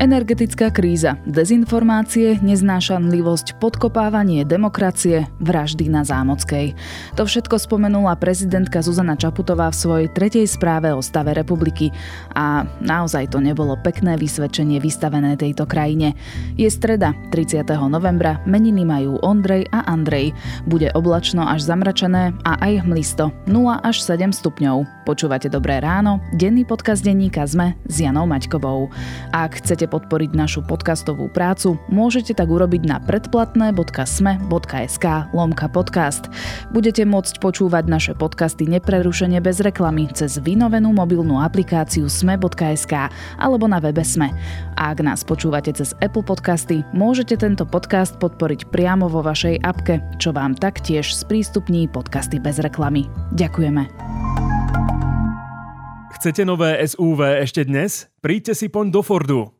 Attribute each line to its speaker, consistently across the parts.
Speaker 1: Energetická kríza, dezinformácie, neznášanlivosť, podkopávanie demokracie, vraždy na Zámockej. To všetko spomenula prezidentka Zuzana Čaputová v svojej tretej správe o stave republiky. A naozaj to nebolo pekné vysvedčenie vystavené tejto krajine. Je streda, 30. novembra, meniny majú Ondrej a Andrej. Bude oblačno až zamračené a aj hmlisto, 0 až 7 stupňov. Počúvate Dobré ráno, denný podcast denníka ZME s Janou Maťkovou. Ak chcete podporiť našu podcastovú prácu, môžete tak urobiť na predplatné.sme.sk lomka podcast. Budete môcť počúvať naše podcasty neprerušene bez reklamy cez vynovenú mobilnú aplikáciu sme.sk alebo na webe Sme. A ak nás počúvate cez Apple Podcasty, môžete tento podcast podporiť priamo vo vašej apke, čo vám taktiež sprístupní podcasty bez reklamy. Ďakujeme.
Speaker 2: Chcete nové SUV ešte dnes? Príďte si poň do Fordu.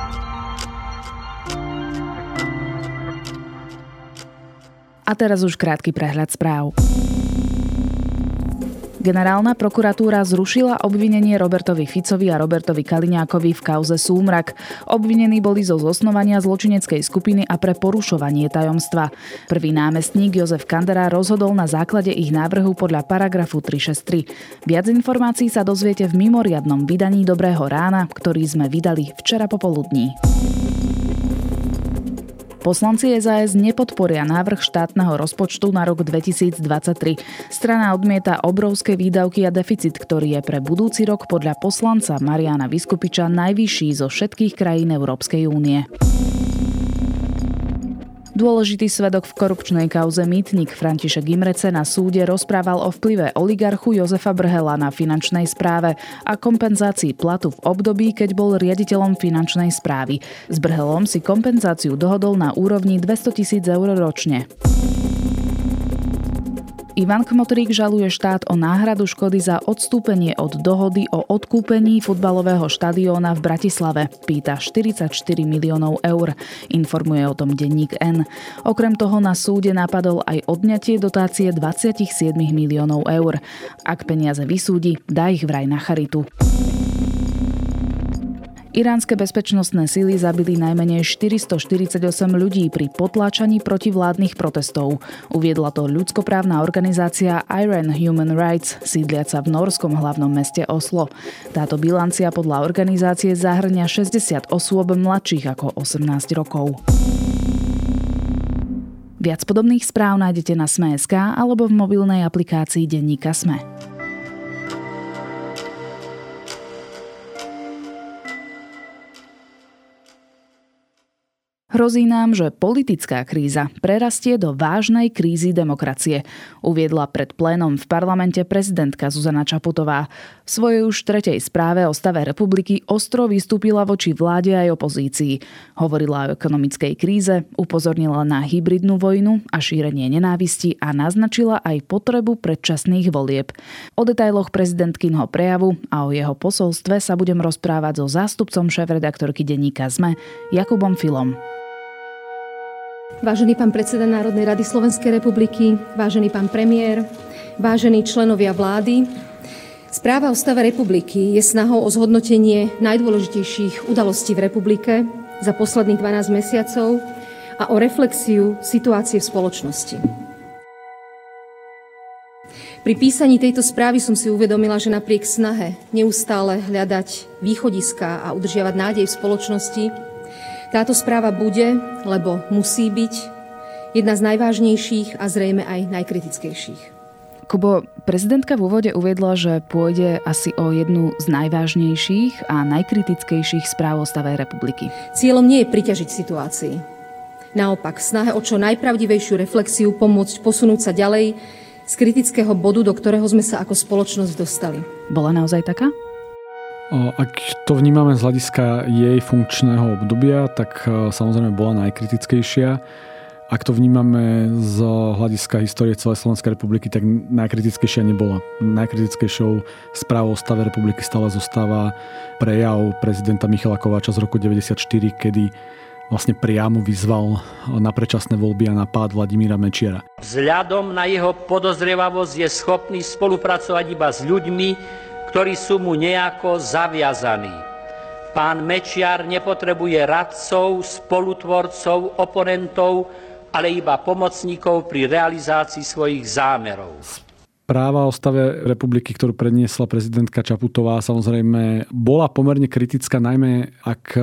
Speaker 1: A teraz už krátky prehľad správ. Generálna prokuratúra zrušila obvinenie Robertovi Ficovi a Robertovi Kaliňákovi v kauze Súmrak. Obvinení boli zo zosnovania zločineckej skupiny a pre porušovanie tajomstva. Prvý námestník Jozef Kandera rozhodol na základe ich návrhu podľa paragrafu 363. Viac informácií sa dozviete v mimoriadnom vydaní Dobrého rána, ktorý sme vydali včera popoludní. Poslanci SAS nepodporia návrh štátneho rozpočtu na rok 2023. Strana odmieta obrovské výdavky a deficit, ktorý je pre budúci rok podľa poslanca Mariana Vyskupiča najvyšší zo všetkých krajín Európskej únie. Dôležitý svedok v korupčnej kauze Mýtnik František Imrece na súde rozprával o vplyve oligarchu Jozefa Brhela na finančnej správe a kompenzácii platu v období, keď bol riaditeľom finančnej správy. S Brhelom si kompenzáciu dohodol na úrovni 200 tisíc eur ročne. Ivan Kmotrík žaluje štát o náhradu škody za odstúpenie od dohody o odkúpení futbalového štadióna v Bratislave. Pýta 44 miliónov eur, informuje o tom denník N. Okrem toho na súde napadol aj odňatie dotácie 27 miliónov eur. Ak peniaze vysúdi, dá ich vraj na charitu. Iránske bezpečnostné síly zabili najmenej 448 ľudí pri potláčaní protivládnych protestov. Uviedla to ľudskoprávna organizácia Iran Human Rights, sídliaca v norskom hlavnom meste Oslo. Táto bilancia podľa organizácie zahrňa 60 osôb mladších ako 18 rokov. Viac podobných správ nájdete na Sme.sk alebo v mobilnej aplikácii Denníka Sme. Hrozí nám, že politická kríza prerastie do vážnej krízy demokracie, uviedla pred plénom v parlamente prezidentka Zuzana Čaputová. V svojej už tretej správe o stave republiky ostro vystúpila voči vláde aj opozícii. Hovorila o ekonomickej kríze, upozornila na hybridnú vojnu a šírenie nenávisti a naznačila aj potrebu predčasných volieb. O detailoch prezidentkinho prejavu a o jeho posolstve sa budem rozprávať so zástupcom šéf-redaktorky denníka ZME Jakubom Filom.
Speaker 3: Vážený pán predseda Národnej rady Slovenskej republiky, vážený pán premiér, vážení členovia vlády, správa o stave republiky je snahou o zhodnotenie najdôležitejších udalostí v republike za posledných 12 mesiacov a o reflexiu situácie v spoločnosti. Pri písaní tejto správy som si uvedomila, že napriek snahe neustále hľadať východiska a udržiavať nádej v spoločnosti, táto správa bude, lebo musí byť, jedna z najvážnejších a zrejme aj najkritickejších.
Speaker 1: Kubo, prezidentka v úvode uviedla, že pôjde asi o jednu z najvážnejších a najkritickejších správ o stave republiky.
Speaker 3: Cieľom nie je priťažiť situácii. Naopak, snahe o čo najpravdivejšiu reflexiu pomôcť posunúť sa ďalej z kritického bodu, do ktorého sme sa ako spoločnosť dostali.
Speaker 1: Bola naozaj taká?
Speaker 4: Ak to vnímame z hľadiska jej funkčného obdobia, tak samozrejme bola najkritickejšia. Ak to vnímame z hľadiska histórie celej Slovenskej republiky, tak najkritickejšia nebola. Najkritickejšou správou o stave republiky stále zostáva prejav prezidenta Michala Kováča z roku 94, kedy vlastne priamo vyzval na predčasné voľby a napád Vladimíra Mečiara.
Speaker 5: Vzhľadom na jeho podozrievavosť je schopný spolupracovať iba s ľuďmi, ktorí sú mu nejako zaviazaní. Pán Mečiar nepotrebuje radcov, spolutvorcov, oponentov, ale iba pomocníkov pri realizácii svojich zámerov.
Speaker 4: Práva o stave republiky, ktorú predniesla prezidentka Čaputová, samozrejme bola pomerne kritická, najmä ak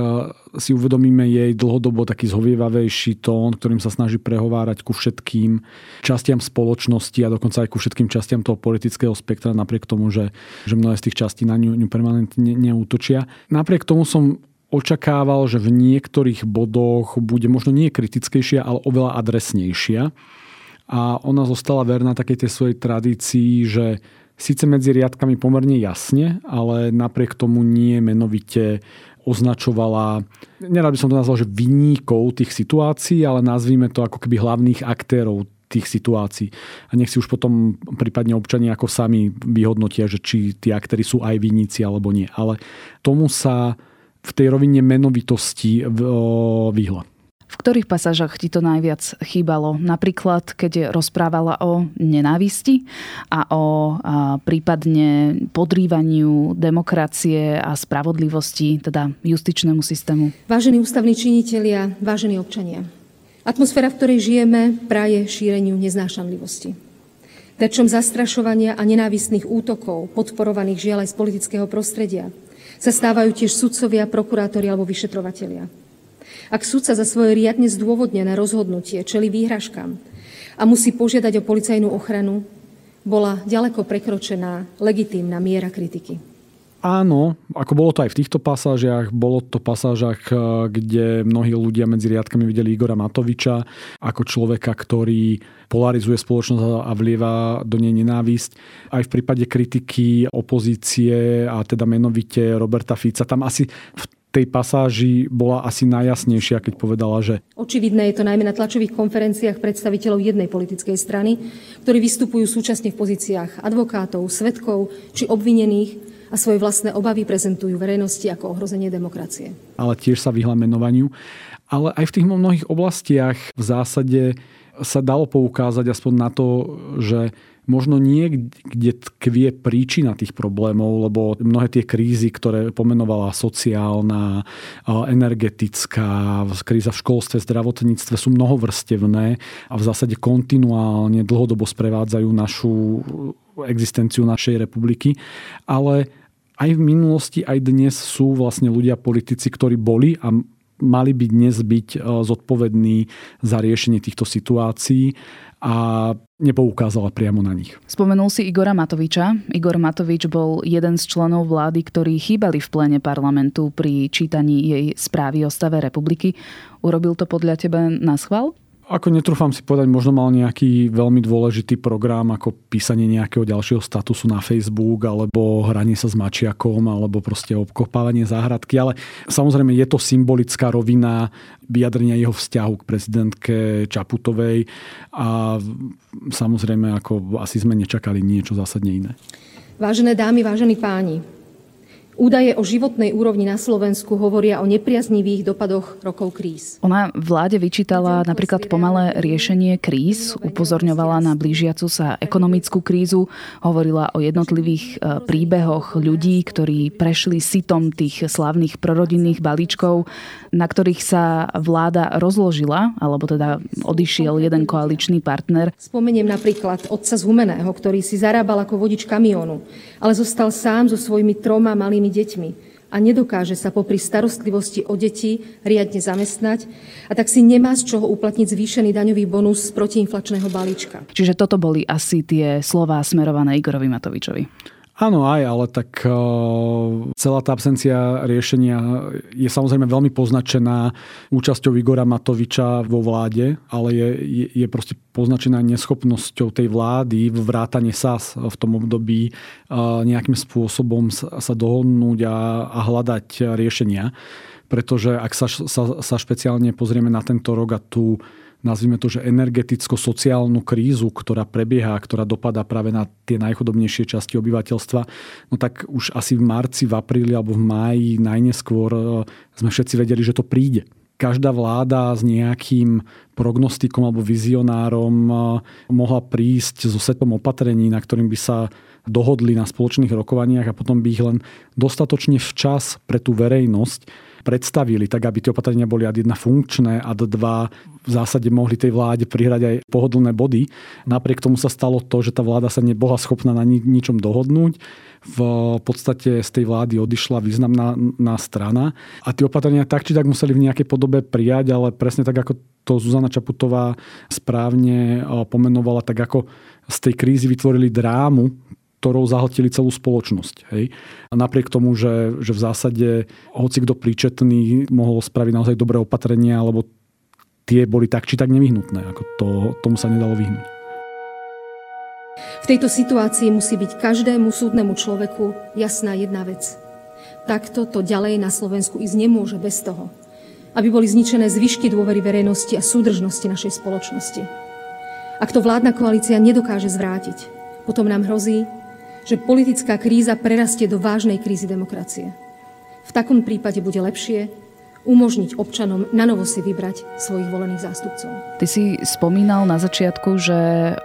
Speaker 4: si uvedomíme jej dlhodobo taký zhovievavejší tón, ktorým sa snaží prehovárať ku všetkým častiam spoločnosti a dokonca aj ku všetkým častiam toho politického spektra, napriek tomu, že, že mnohé z tých častí na ňu, ňu permanentne neútočia. Napriek tomu som očakával, že v niektorých bodoch bude možno nie kritickejšia, ale oveľa adresnejšia. A ona zostala verná takej tej svojej tradícii, že síce medzi riadkami pomerne jasne, ale napriek tomu nie menovite označovala, nerad by som to nazval, že vinníkov tých situácií, ale nazvíme to ako keby hlavných aktérov tých situácií. A nech si už potom prípadne občania ako sami vyhodnotia, že či tí aktéry sú aj vinníci alebo nie. Ale tomu sa v tej rovine menovitosti vyhla.
Speaker 1: V ktorých pasážach ti to najviac chýbalo? Napríklad, keď rozprávala o nenávisti a o a, prípadne podrývaniu demokracie a spravodlivosti, teda justičnému systému.
Speaker 3: Vážení ústavní činitelia, vážení občania, atmosféra, v ktorej žijeme, praje šíreniu neznášanlivosti. Terčom zastrašovania a nenávistných útokov, podporovaných žiaľ aj z politického prostredia, sa stávajú tiež sudcovia, prokurátori alebo vyšetrovatelia. Ak sudca za svoje riadne zdôvodnené rozhodnutie čeli výhražkám a musí požiadať o policajnú ochranu, bola ďaleko prekročená legitímna miera kritiky.
Speaker 4: Áno, ako bolo to aj v týchto pasážiach, bolo to pasážach, eh, kde mnohí ľudia medzi riadkami videli Igora Matoviča ako človeka, ktorý polarizuje spoločnosť a vlieva do nej nenávisť. Aj v prípade kritiky opozície a teda menovite Roberta Fica, tam asi v tej pasáži bola asi najjasnejšia, keď povedala, že...
Speaker 3: Očividné je to najmä na tlačových konferenciách predstaviteľov jednej politickej strany, ktorí vystupujú súčasne v pozíciách advokátov, svetkov či obvinených a svoje vlastné obavy prezentujú verejnosti ako ohrozenie demokracie.
Speaker 4: Ale tiež sa vyhla menovaniu. Ale aj v tých mnohých oblastiach v zásade sa dalo poukázať aspoň na to, že možno nie, kde tkvie príčina tých problémov, lebo mnohé tie krízy, ktoré pomenovala sociálna, energetická, kríza v školstve, zdravotníctve sú mnohovrstevné a v zásade kontinuálne dlhodobo sprevádzajú našu existenciu našej republiky. Ale aj v minulosti, aj dnes sú vlastne ľudia politici, ktorí boli a mali by dnes byť e, zodpovední za riešenie týchto situácií a nepoukázala priamo na nich.
Speaker 1: Spomenul si Igora Matoviča. Igor Matovič bol jeden z členov vlády, ktorí chýbali v pléne parlamentu pri čítaní jej správy o stave republiky. Urobil to podľa teba na schvál?
Speaker 4: Ako netrúfam si povedať, možno mal nejaký veľmi dôležitý program ako písanie nejakého ďalšieho statusu na Facebook alebo hranie sa s mačiakom alebo proste obkopávanie záhradky, ale samozrejme je to symbolická rovina vyjadrenia jeho vzťahu k prezidentke Čaputovej a samozrejme ako asi sme nečakali niečo zásadne iné.
Speaker 3: Vážené dámy, vážení páni, Údaje o životnej úrovni na Slovensku hovoria o nepriaznivých dopadoch rokov kríz.
Speaker 1: Ona vláde vyčítala napríklad pomalé riešenie kríz, upozorňovala na blížiacu sa ekonomickú krízu, hovorila o jednotlivých e, príbehoch ľudí, ktorí prešli sitom tých slavných prorodinných balíčkov, na ktorých sa vláda rozložila, alebo teda odišiel jeden koaličný partner.
Speaker 3: Spomeniem napríklad otca z Humeného, ktorý si zarábal ako vodič kamionu, ale zostal sám so svojimi troma malými malými deťmi a nedokáže sa popri starostlivosti o deti riadne zamestnať a tak si nemá z čoho uplatniť zvýšený daňový bonus z protiinflačného balíčka.
Speaker 1: Čiže toto boli asi tie slová smerované Igorovi Matovičovi.
Speaker 4: Áno, aj, ale tak uh, celá tá absencia riešenia je samozrejme veľmi poznačená účasťou Igora Matoviča vo vláde, ale je, je, je proste poznačená neschopnosťou tej vlády v vrátane SAS v tom období uh, nejakým spôsobom sa, sa dohodnúť a, a hľadať riešenia. Pretože ak sa, sa, sa špeciálne pozrieme na tento rok a tú nazvime to, že energeticko-sociálnu krízu, ktorá prebieha, ktorá dopadá práve na tie najchodobnejšie časti obyvateľstva, no tak už asi v marci, v apríli alebo v máji najneskôr e, sme všetci vedeli, že to príde. Každá vláda s nejakým prognostikom alebo vizionárom e, mohla prísť so setom opatrení, na ktorým by sa dohodli na spoločných rokovaniach a potom by ich len dostatočne včas pre tú verejnosť predstavili, tak aby tie opatrenia boli ad jedna funkčné, ad dva v zásade mohli tej vláde prihrať aj pohodlné body. Napriek tomu sa stalo to, že tá vláda sa nebola schopná na ničom dohodnúť. V podstate z tej vlády odišla významná na strana a tie opatrenia tak či tak museli v nejakej podobe prijať, ale presne tak, ako to Zuzana Čaputová správne pomenovala, tak ako z tej krízy vytvorili drámu, ktorou zahltili celú spoločnosť. Hej. A napriek tomu, že, že v zásade hoci kto príčetný mohol spraviť naozaj dobré opatrenia, alebo tie boli tak či tak nevyhnutné. Ako to, tomu sa nedalo vyhnúť.
Speaker 3: V tejto situácii musí byť každému súdnemu človeku jasná jedna vec. Takto to ďalej na Slovensku ísť nemôže bez toho, aby boli zničené zvyšky dôvery verejnosti a súdržnosti našej spoločnosti. Ak to vládna koalícia nedokáže zvrátiť, potom nám hrozí, že politická kríza prerastie do vážnej krízy demokracie. V takom prípade bude lepšie umožniť občanom na novo si vybrať svojich volených zástupcov.
Speaker 1: Ty si spomínal na začiatku, že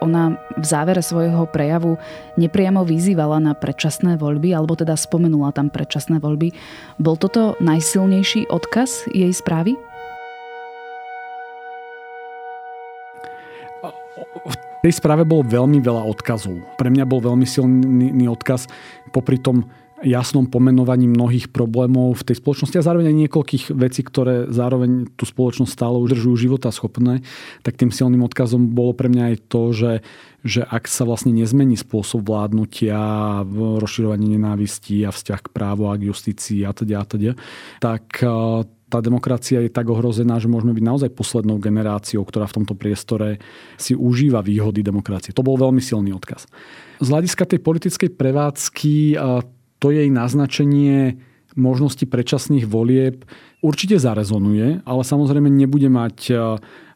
Speaker 1: ona v závere svojho prejavu nepriamo vyzývala na predčasné voľby, alebo teda spomenula tam predčasné voľby. Bol toto najsilnejší odkaz jej správy?
Speaker 4: Tej správe bolo veľmi veľa odkazov. Pre mňa bol veľmi silný odkaz popri tom jasnom pomenovaní mnohých problémov v tej spoločnosti a zároveň aj niekoľkých vecí, ktoré zároveň tú spoločnosť stále udržujú života schopné, tak tým silným odkazom bolo pre mňa aj to, že, že ak sa vlastne nezmení spôsob vládnutia, rozširovanie nenávistí a vzťah k právu a k justícii a teda, a teda, tak tá demokracia je tak ohrozená, že môžeme byť naozaj poslednou generáciou, ktorá v tomto priestore si užíva výhody demokracie. To bol veľmi silný odkaz. Z hľadiska tej politickej prevádzky to jej naznačenie možnosti predčasných volieb určite zarezonuje, ale samozrejme nebude mať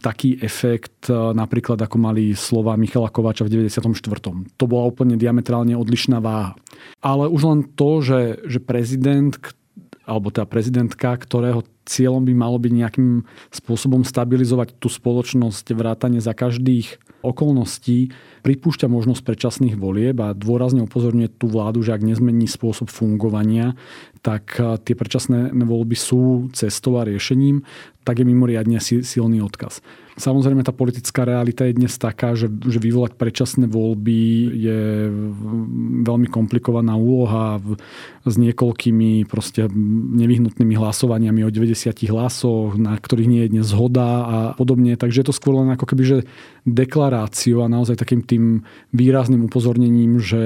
Speaker 4: taký efekt napríklad ako mali slova Michala Kováča v 94. To bola úplne diametrálne odlišná váha. Ale už len to, že, že prezident, alebo teda prezidentka, ktorého cieľom by malo byť nejakým spôsobom stabilizovať tú spoločnosť, vrátane za každých okolností, pripúšťa možnosť predčasných volieb a dôrazne upozorňuje tú vládu, že ak nezmení spôsob fungovania, tak tie predčasné voľby sú cestou a riešením, tak je mimoriadne silný odkaz. Samozrejme, tá politická realita je dnes taká, že, že vyvolať predčasné voľby je veľmi komplikovaná úloha s niekoľkými proste nevyhnutnými hlasovaniami o 90 hlasoch, na ktorých nie je dnes zhoda a podobne. Takže je to skôr len ako keby, že deklaráciu a naozaj takým tým výrazným upozornením, že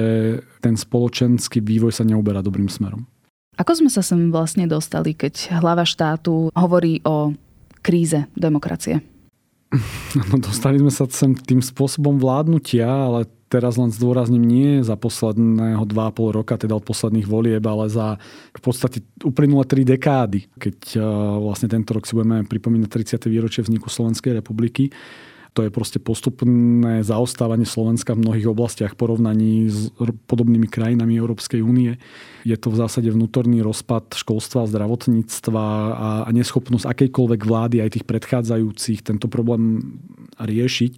Speaker 4: ten spoločenský vývoj sa neuberá dobrým smerom.
Speaker 1: Ako sme sa sem vlastne dostali, keď hlava štátu hovorí o kríze demokracie?
Speaker 4: No, dostali sme sa sem tým spôsobom vládnutia, ale teraz len zdôrazním nie za posledného 2,5 roka, teda od posledných volieb, ale za v podstate uplynulé 3 dekády, keď uh, vlastne tento rok si budeme pripomínať 30. výročie vzniku Slovenskej republiky. To je proste postupné zaostávanie Slovenska v mnohých oblastiach v porovnaní s podobnými krajinami Európskej únie. Je to v zásade vnútorný rozpad školstva, zdravotníctva a neschopnosť akejkoľvek vlády aj tých predchádzajúcich tento problém riešiť.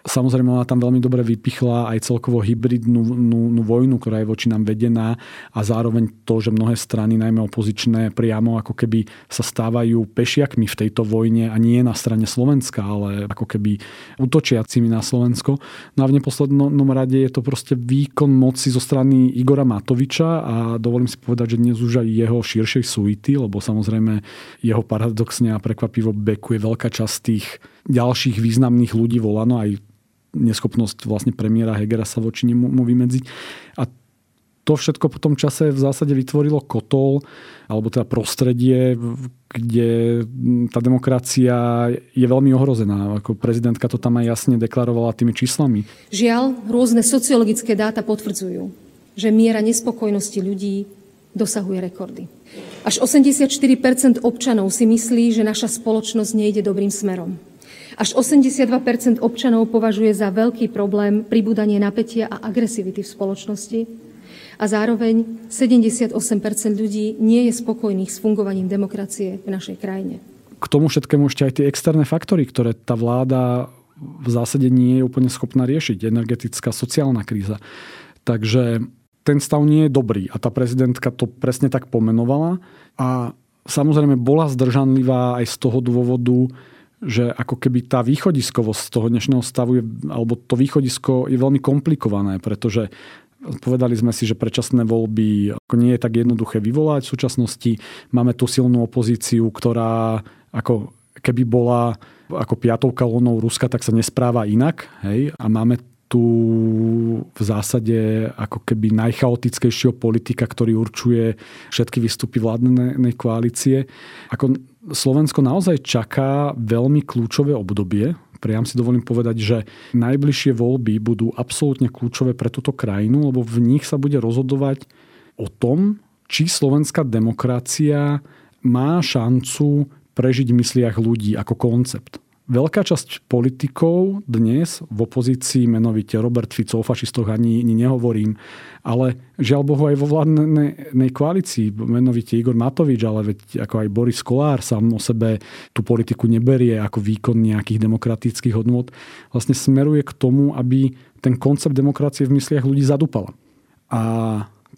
Speaker 4: Samozrejme, ona tam veľmi dobre vypichla aj celkovo hybridnú nú, nú vojnu, ktorá je voči nám vedená a zároveň to, že mnohé strany, najmä opozičné, priamo ako keby sa stávajú pešiakmi v tejto vojne a nie na strane Slovenska, ale ako keby utočiacimi na Slovensko. No a v neposlednom rade je to proste výkon moci zo strany Igora Matoviča a dovolím si povedať, že dnes už aj jeho širšej suity, lebo samozrejme jeho paradoxne a prekvapivo bekuje veľká časť tých ďalších významných ľudí volano, aj neschopnosť vlastne premiéra Hegera sa voči nemu vymedziť. A to všetko po tom čase v zásade vytvorilo kotol, alebo teda prostredie, kde tá demokracia je veľmi ohrozená. Ako prezidentka to tam aj jasne deklarovala tými číslami.
Speaker 3: Žiaľ, rôzne sociologické dáta potvrdzujú, že miera nespokojnosti ľudí dosahuje rekordy. Až 84% občanov si myslí, že naša spoločnosť nejde dobrým smerom. Až 82% občanov považuje za veľký problém pribúdanie napätia a agresivity v spoločnosti a zároveň 78 ľudí nie je spokojných s fungovaním demokracie v našej krajine.
Speaker 4: K tomu všetkému ešte aj tie externé faktory, ktoré tá vláda v zásade nie je úplne schopná riešiť. Energetická, sociálna kríza. Takže ten stav nie je dobrý a tá prezidentka to presne tak pomenovala a samozrejme bola zdržanlivá aj z toho dôvodu, že ako keby tá východiskovosť toho dnešného stavu je, alebo to východisko je veľmi komplikované, pretože Povedali sme si, že predčasné voľby nie je tak jednoduché vyvolať. V súčasnosti máme tú silnú opozíciu, ktorá ako keby bola ako piatou kolónou Ruska, tak sa nespráva inak. Hej? A máme tu v zásade ako keby najchaotickejšieho politika, ktorý určuje všetky výstupy vládnej koalície. Ako Slovensko naozaj čaká veľmi kľúčové obdobie priam si dovolím povedať, že najbližšie voľby budú absolútne kľúčové pre túto krajinu, lebo v nich sa bude rozhodovať o tom, či slovenská demokracia má šancu prežiť v mysliach ľudí ako koncept. Veľká časť politikov dnes v opozícii, menovite Robert Fico, o fašistoch ani, ani nehovorím, ale žiaľ Bohu aj vo vládnej koalícii, menovite Igor Matovič, ale veď ako aj Boris Kolár sám o sebe tú politiku neberie ako výkon nejakých demokratických hodnot, vlastne smeruje k tomu, aby ten koncept demokracie v mysliach ľudí zadupala. A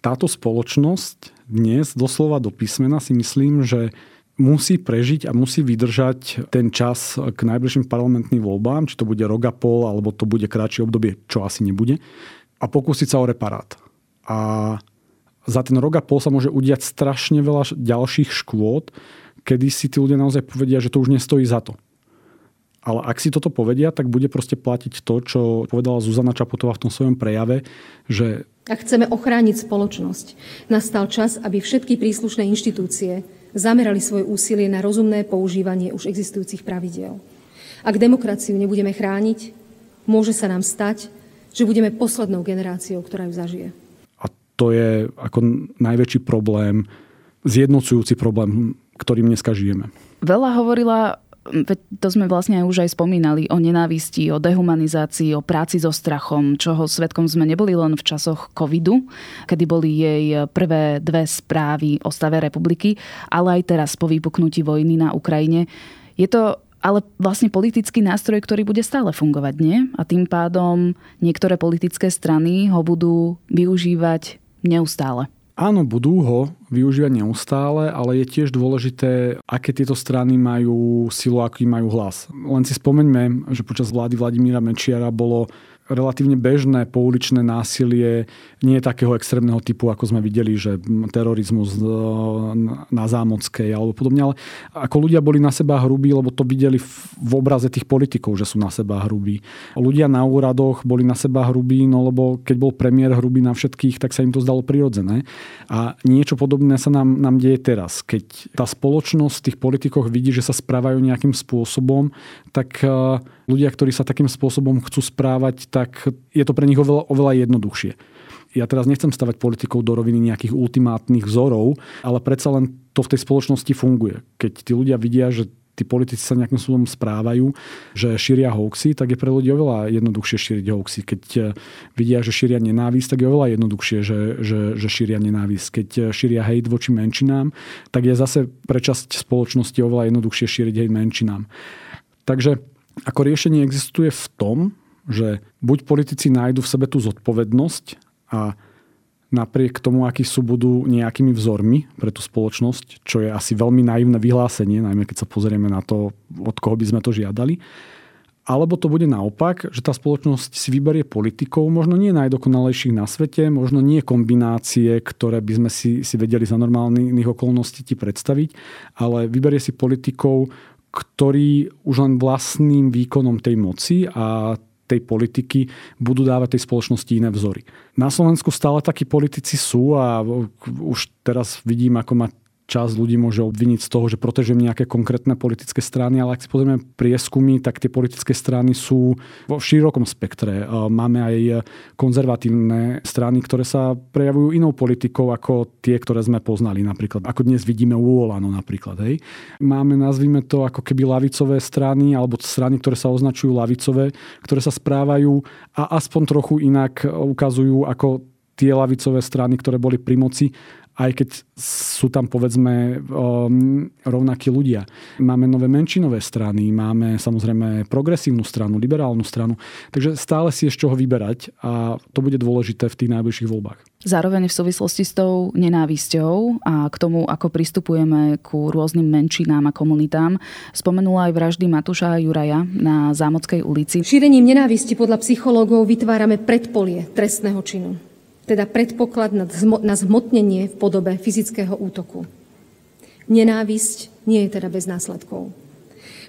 Speaker 4: táto spoločnosť dnes doslova do písmena si myslím, že musí prežiť a musí vydržať ten čas k najbližším parlamentným voľbám, či to bude rok a pol, alebo to bude kratšie obdobie, čo asi nebude, a pokúsiť sa o reparát. A za ten rok a pol sa môže udiať strašne veľa ďalších škôd, kedy si tí ľudia naozaj povedia, že to už nestojí za to. Ale ak si toto povedia, tak bude proste platiť to, čo povedala Zuzana Čaputová v tom svojom prejave, že...
Speaker 3: Ak chceme ochrániť spoločnosť, nastal čas, aby všetky príslušné inštitúcie zamerali svoje úsilie na rozumné používanie už existujúcich pravidiel. Ak demokraciu nebudeme chrániť, môže sa nám stať, že budeme poslednou generáciou, ktorá ju zažije.
Speaker 4: A to je ako najväčší problém, zjednocujúci problém, ktorým dneska žijeme.
Speaker 1: Veľa hovorila to sme vlastne už aj spomínali o nenávisti, o dehumanizácii, o práci so strachom, čoho svetkom sme neboli len v časoch covidu, kedy boli jej prvé dve správy o stave republiky, ale aj teraz po vypuknutí vojny na Ukrajine. Je to ale vlastne politický nástroj, ktorý bude stále fungovať, nie? A tým pádom niektoré politické strany ho budú využívať neustále.
Speaker 4: Áno, budú ho využívať neustále, ale je tiež dôležité, aké tieto strany majú silu, aký majú hlas. Len si spomeňme, že počas vlády Vladimíra Mečiara bolo relatívne bežné pouličné násilie, nie je takého extrémneho typu, ako sme videli, že terorizmus e, na Zámockej alebo podobne, ale ako ľudia boli na seba hrubí, lebo to videli v obraze tých politikov, že sú na seba hrubí. Ľudia na úradoch boli na seba hrubí, no lebo keď bol premiér hrubý na všetkých, tak sa im to zdalo prirodzené. A niečo podobné sa nám, nám deje teraz. Keď tá spoločnosť v tých politikoch vidí, že sa správajú nejakým spôsobom, tak e, ľudia, ktorí sa takým spôsobom chcú správať, tak je to pre nich oveľa, oveľa jednoduchšie. Ja teraz nechcem stavať politikov do roviny nejakých ultimátnych vzorov, ale predsa len to v tej spoločnosti funguje. Keď tí ľudia vidia, že tí politici sa nejakým spôsobom správajú, že šíria hoaxy, tak je pre ľudí oveľa jednoduchšie šíriť hoaxy. Keď eh, vidia, že šíria nenávisť, tak je oveľa jednoduchšie, že, že, že šíria nenávisť. Keď eh, šíria hejt voči menšinám, tak je zase pre časť spoločnosti oveľa jednoduchšie šíriť hejt menšinám. Takže ako riešenie existuje v tom, že buď politici nájdu v sebe tú zodpovednosť a napriek tomu, akí sú, budú nejakými vzormi pre tú spoločnosť, čo je asi veľmi naivné vyhlásenie, najmä keď sa pozrieme na to, od koho by sme to žiadali. Alebo to bude naopak, že tá spoločnosť si vyberie politikov, možno nie najdokonalejších na svete, možno nie kombinácie, ktoré by sme si, si vedeli za normálnych okolností ti predstaviť, ale vyberie si politikov, ktorí už len vlastným výkonom tej moci a tej politiky budú dávať tej spoločnosti iné vzory. Na Slovensku stále takí politici sú a už teraz vidím, ako ma čas ľudí môže obviniť z toho, že protežujem nejaké konkrétne politické strany, ale ak si pozrieme prieskumy, tak tie politické strany sú vo širokom spektre. Máme aj konzervatívne strany, ktoré sa prejavujú inou politikou ako tie, ktoré sme poznali napríklad. Ako dnes vidíme u Olano napríklad. Hej. Máme, nazvime to ako keby lavicové strany alebo strany, ktoré sa označujú lavicové, ktoré sa správajú a aspoň trochu inak ukazujú ako tie lavicové strany, ktoré boli pri moci aj keď sú tam povedzme um, rovnakí ľudia. Máme nové menšinové strany, máme samozrejme progresívnu stranu, liberálnu stranu, takže stále si je z čoho vyberať a to bude dôležité v tých najbližších voľbách.
Speaker 1: Zároveň v súvislosti s tou nenávisťou a k tomu, ako pristupujeme ku rôznym menšinám a komunitám, spomenula aj vraždy Matúša a Juraja na Zámodskej ulici.
Speaker 3: Šírením nenávisti podľa psychológov vytvárame predpolie trestného činu teda predpoklad na zhmotnenie v podobe fyzického útoku. Nenávisť nie je teda bez následkov.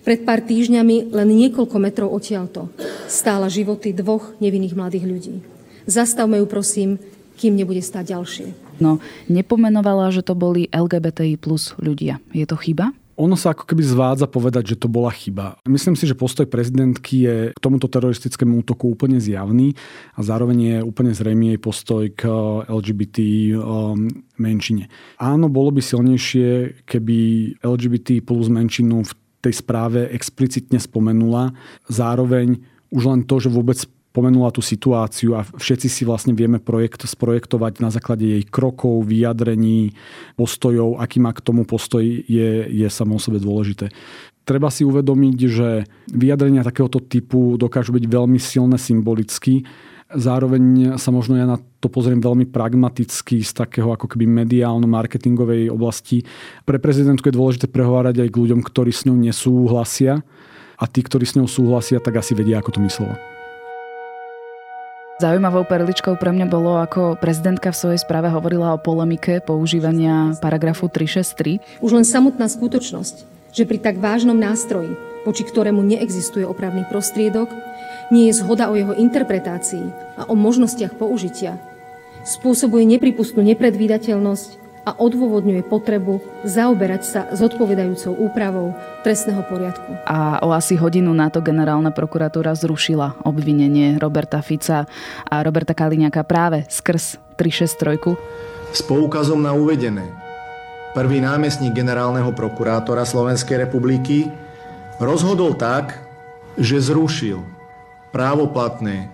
Speaker 3: Pred pár týždňami len niekoľko metrov odtiaľto stála životy dvoch nevinných mladých ľudí. Zastavme ju prosím, kým nebude stáť ďalšie.
Speaker 1: No, nepomenovala, že to boli LGBTI plus ľudia. Je to chyba?
Speaker 4: Ono sa ako keby zvádza povedať, že to bola chyba. Myslím si, že postoj prezidentky je k tomuto teroristickému útoku úplne zjavný a zároveň je úplne zrejmý jej postoj k eh, LGBT um, menšine. Áno, bolo by silnejšie, keby LGBT plus menšinu v tej správe explicitne spomenula. Zároveň už len to, že vôbec pomenula tú situáciu a všetci si vlastne vieme projekt sprojektovať na základe jej krokov, vyjadrení, postojov, aký má k tomu postoj, je, je samo sebe dôležité. Treba si uvedomiť, že vyjadrenia takéhoto typu dokážu byť veľmi silné symbolicky. Zároveň sa možno ja na to pozriem veľmi pragmaticky z takého ako keby mediálno-marketingovej oblasti. Pre prezidentku je dôležité prehovárať aj k ľuďom, ktorí s ňou nesúhlasia a tí, ktorí s ňou súhlasia, tak asi vedia, ako to myslela.
Speaker 1: Zaujímavou perličkou pre mňa bolo, ako prezidentka v svojej správe hovorila o polemike používania paragrafu 363.
Speaker 3: Už len samotná skutočnosť, že pri tak vážnom nástroji, voči ktorému neexistuje opravný prostriedok, nie je zhoda o jeho interpretácii a o možnostiach použitia, spôsobuje nepripustnú nepredvídateľnosť a odôvodňuje potrebu zaoberať sa zodpovedajúcou úpravou trestného poriadku.
Speaker 1: A o asi hodinu na to generálna prokuratúra zrušila obvinenie Roberta Fica a Roberta Kaliňaka práve skrz 363.
Speaker 6: S poukazom na uvedené, prvý námestník generálneho prokurátora Slovenskej republiky rozhodol tak, že zrušil právoplatné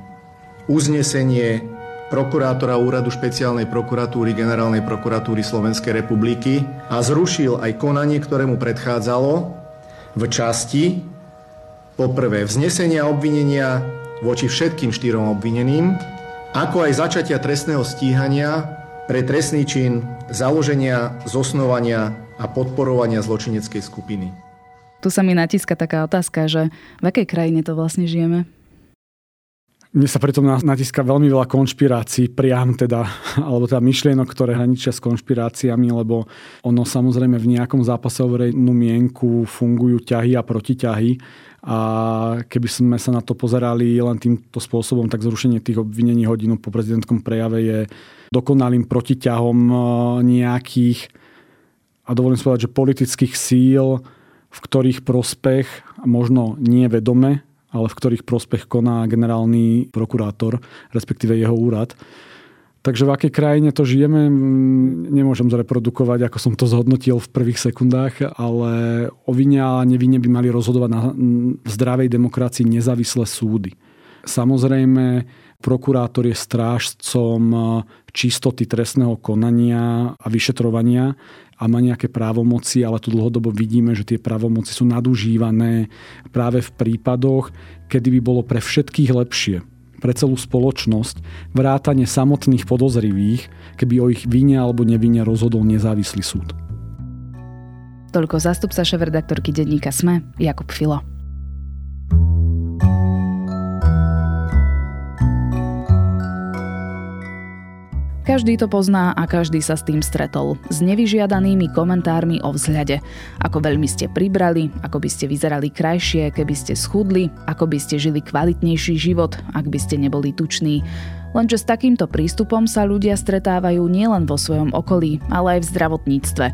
Speaker 6: uznesenie prokurátora Úradu špeciálnej prokuratúry Generálnej prokuratúry Slovenskej republiky a zrušil aj konanie, ktoré mu predchádzalo v časti poprvé vznesenia obvinenia voči všetkým štyrom obvineným, ako aj začatia trestného stíhania pre trestný čin založenia, zosnovania a podporovania zločineckej skupiny.
Speaker 1: Tu sa mi natíska taká otázka, že v akej krajine to vlastne žijeme?
Speaker 4: Mne sa pritom natiska veľmi veľa konšpirácií, priam teda, alebo teda myšlienok, ktoré hraničia s konšpiráciami, lebo ono samozrejme v nejakom zápase o mienku fungujú ťahy a protiťahy. A keby sme sa na to pozerali len týmto spôsobom, tak zrušenie tých obvinení hodinu po prezidentskom prejave je dokonalým protiťahom e, nejakých a dovolím si že politických síl, v ktorých prospech, možno nie vedome, ale v ktorých prospech koná generálny prokurátor, respektíve jeho úrad. Takže v akej krajine to žijeme, nemôžem zreprodukovať, ako som to zhodnotil v prvých sekundách, ale o vine a nevine by mali rozhodovať na zdravej demokracii nezávislé súdy. Samozrejme, prokurátor je strážcom čistoty trestného konania a vyšetrovania a má nejaké právomoci, ale tu dlhodobo vidíme, že tie právomoci sú nadužívané práve v prípadoch, kedy by bolo pre všetkých lepšie pre celú spoločnosť, vrátane samotných podozrivých, keby o ich vine alebo nevine rozhodol nezávislý súd.
Speaker 1: Toľko zástupca šéf-redaktorky denníka SME, Jakub Filo. Každý to pozná a každý sa s tým stretol. S nevyžiadanými komentármi o vzhľade. Ako veľmi ste pribrali, ako by ste vyzerali krajšie, keby ste schudli, ako by ste žili kvalitnejší život, ak by ste neboli tuční. Lenže s takýmto prístupom sa ľudia stretávajú nielen vo svojom okolí, ale aj v zdravotníctve.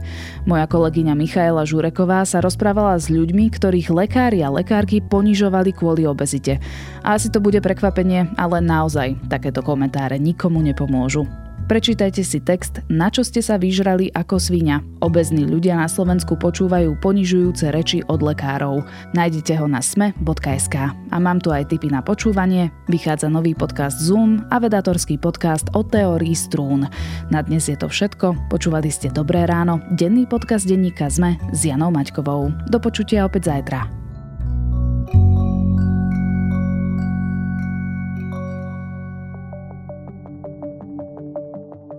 Speaker 1: Moja kolegyňa Michaela Žureková sa rozprávala s ľuďmi, ktorých lekári a lekárky ponižovali kvôli obezite. A asi to bude prekvapenie, ale naozaj takéto komentáre nikomu nepomôžu. Prečítajte si text Na čo ste sa vyžrali ako svinia. Obezní ľudia na Slovensku počúvajú ponižujúce reči od lekárov. Nájdete ho na sme.sk. A mám tu aj tipy na počúvanie. Vychádza nový podcast Zoom a vedatorský podcast o teórii strún. Na dnes je to všetko. Počúvali ste Dobré ráno, denný podcast denníka ZME s Janou Maťkovou. Do počutia opäť zajtra.